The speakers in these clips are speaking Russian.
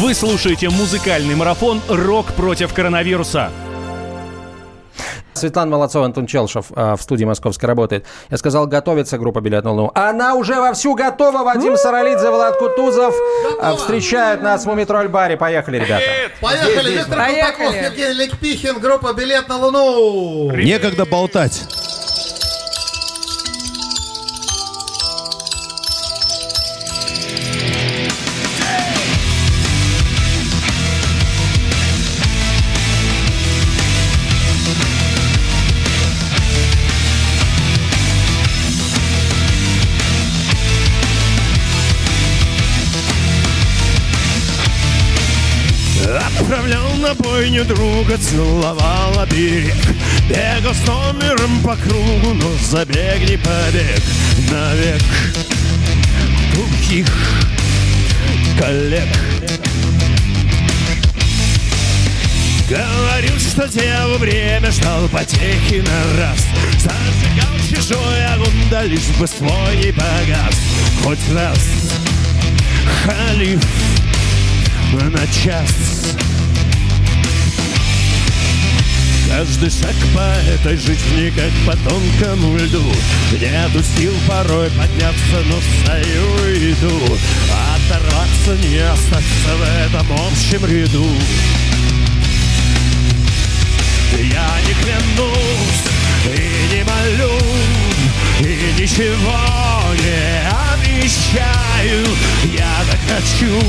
Вы слушаете музыкальный марафон «Рок против коронавируса». Светлана Молодцова, Антон Челшев э, в студии московской работает. Я сказал, готовится группа «Билет на Луну». Она уже вовсю готова. Вадим Саралидзе, Влад Кутузов э, встречают нас в Мумитроль-баре. Поехали, ребята. Поехали, Виктор Поехали. Евгений Лекпихин, группа «Билет на Луну». Некогда болтать. Отправлял на бойню друга, целовал берег Бегал с номером по кругу, но забег не побег. Навек тухих коллег. Говорил, что дело время, ждал потехи на раз. Зажигал чужой огонь, да лишь бы свой не погас. Хоть раз халиф на час. Каждый шаг по этой жизни, как по тонкому льду. Нету сил порой подняться, но стою и иду. Оторваться не остаться в этом общем ряду. Я не клянусь и не молю И ничего не обещаю. Я так хочу,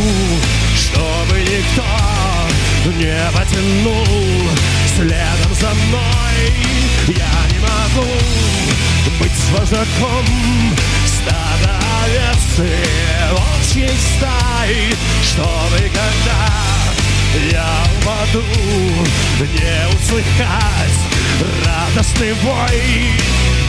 чтобы никто не потянул следом за мной. Я не могу быть с вожаком стада овец и волчьей стаи Чтобы когда я упаду, не услыхать радостный вой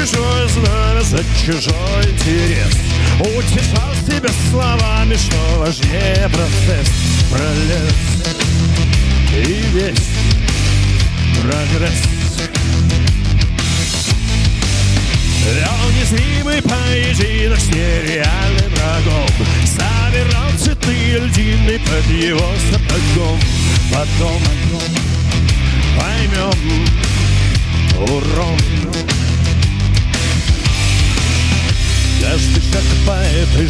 чужое знамя за чужой интерес. Утешал себя словами, что важнее процесс Пролез. И весь прогресс. Вел незримый поединок с нереальным врагом. Собирал цветы льдины под его сапогом. Потом поймем урон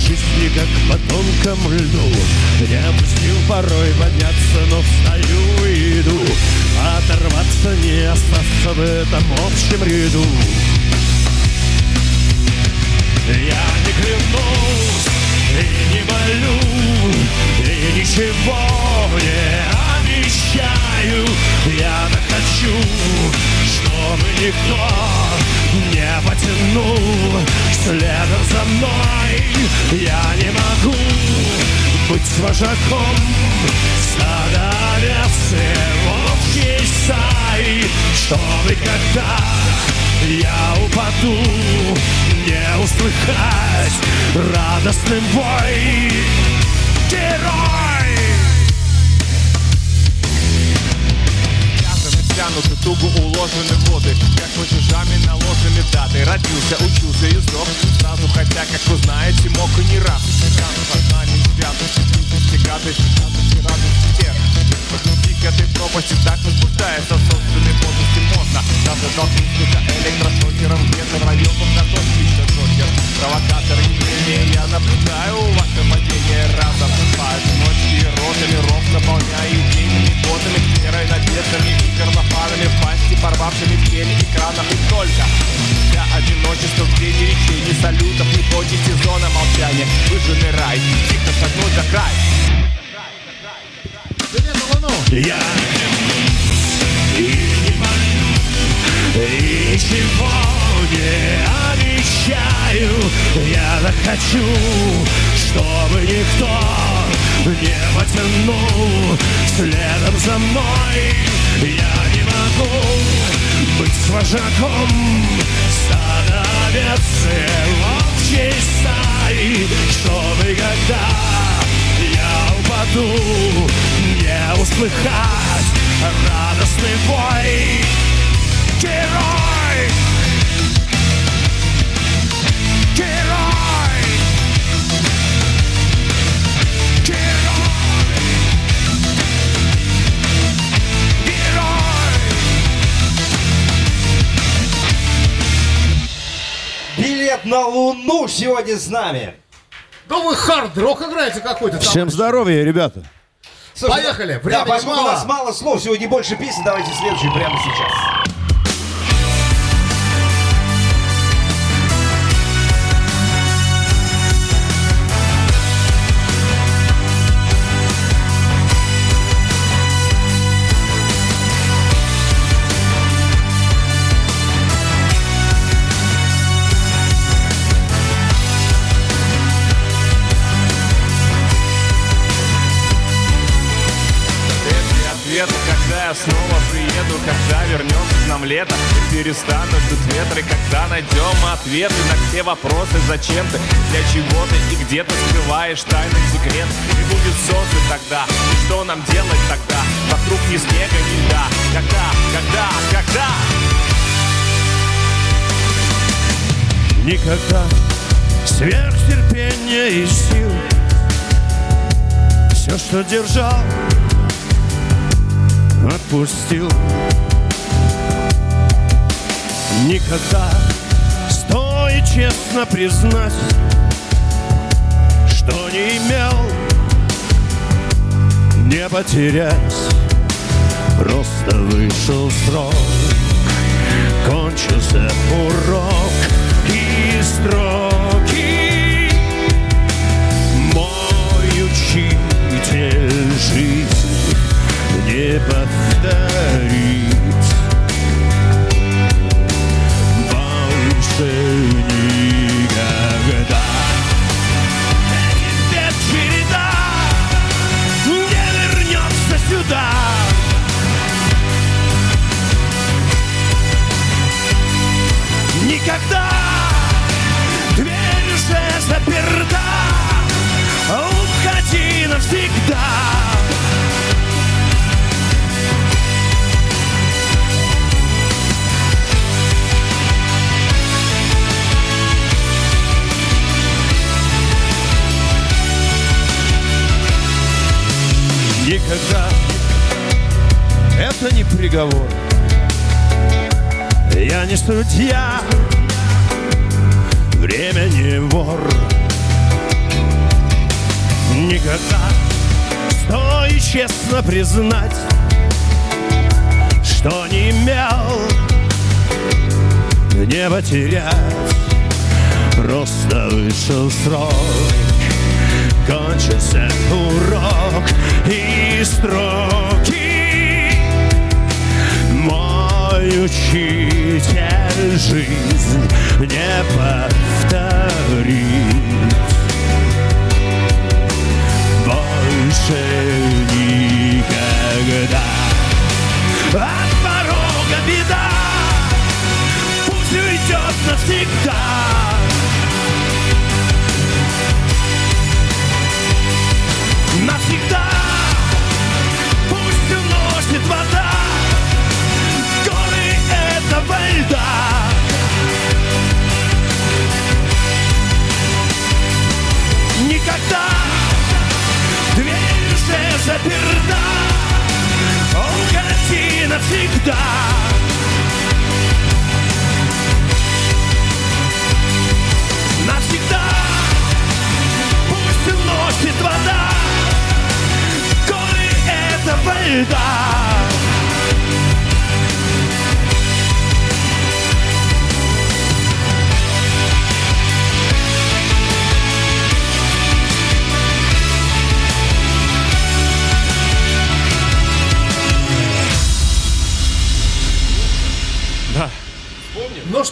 жизни, как по тонкому льду. Не опустил порой подняться, но встаю и иду. Оторваться не остаться в этом общем ряду. Я не клянусь и не молю вожаком стада овец и волчьей стаи Чтобы когда я упаду, не услыхать радостным вой. Герой! Стянуты, туго уложены воды Как платежами наложены даты. Родился, учился и сдох. Сразу, хотя, как вы знаете, мог и не раз Даже толкнуть электрошокером Где-то в районе готовится Джокер Провокатор явления Я наблюдаю ваше падение разом Поодиночке ротами ров Наполняю идейными кодами Серой надеждами и горлопанами В пасти порвавшими в теле экранов И только для одиночества в день речей Ни салютов, ни боги сезона молчания Выжженный рай, тихо шагнуть за край «Билет на Луну». Я тебе обещаю, я захочу, чтобы никто не потянул следом за мной. Я не могу быть вожаком стада овец волчьей стаи, чтобы когда я упаду, не услыхать радость на Луну сегодня с нами. Да вы хард-рок играете какой-то там. Всем здоровья, ребята. Слушай, Поехали, да, времени поскольку мало. у нас мало слов, сегодня больше песен, давайте следующий прямо сейчас. Нам лето, перестанут тут ветры, когда найдем ответы на все вопросы, зачем ты, для чего ты? И где ты скрываешь тайный секрет, и будет солнце тогда, и что нам делать тогда, вокруг ни снега, ни льда, когда, когда, когда? Никогда сверхтерпения и сил. Все, что держал, отпустил Никогда стоит честно признать Что не имел. Не потерять. Просто вышел срок. Кончился урок Никогда это не приговор Я не судья. Время не вор. Никогда Стоит честно признать Что не имел Не потерять. Просто вышел срок Кончился урок И строки Мой учитель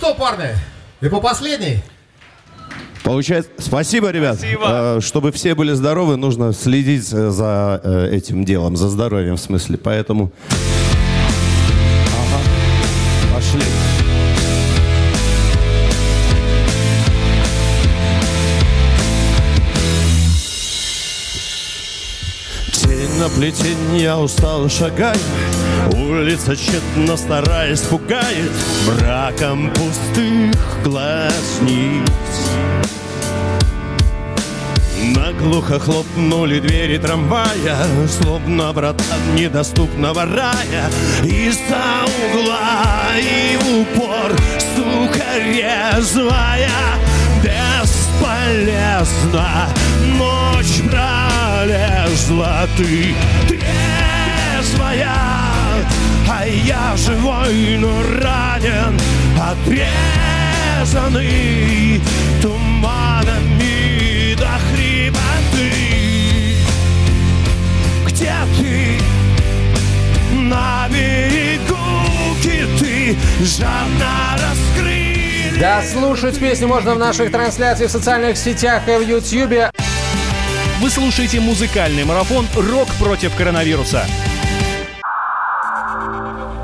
что, парни, и по последней. Получается, спасибо, ребят. Спасибо. Э, Чтобы все были здоровы, нужно следить э, за э, этим делом, за здоровьем в смысле. Поэтому. Ага. Пошли. Тень на плетень, я устал шагаю Улица тщетно стараясь пугает Браком пустых глазниц. Наглухо хлопнули двери трамвая Словно врата недоступного рая. Из-за угла и в упор Сука резвая бесполезно. Ночь пролезла, ты трезвая я живой, но ранен Отрезанный туманами до хрипоты Где ты? На берегу киты жадно раскрыли Да, слушать песню можно в наших трансляциях в социальных сетях и в Ютьюбе. Вы слушаете музыкальный марафон «Рок против коронавируса».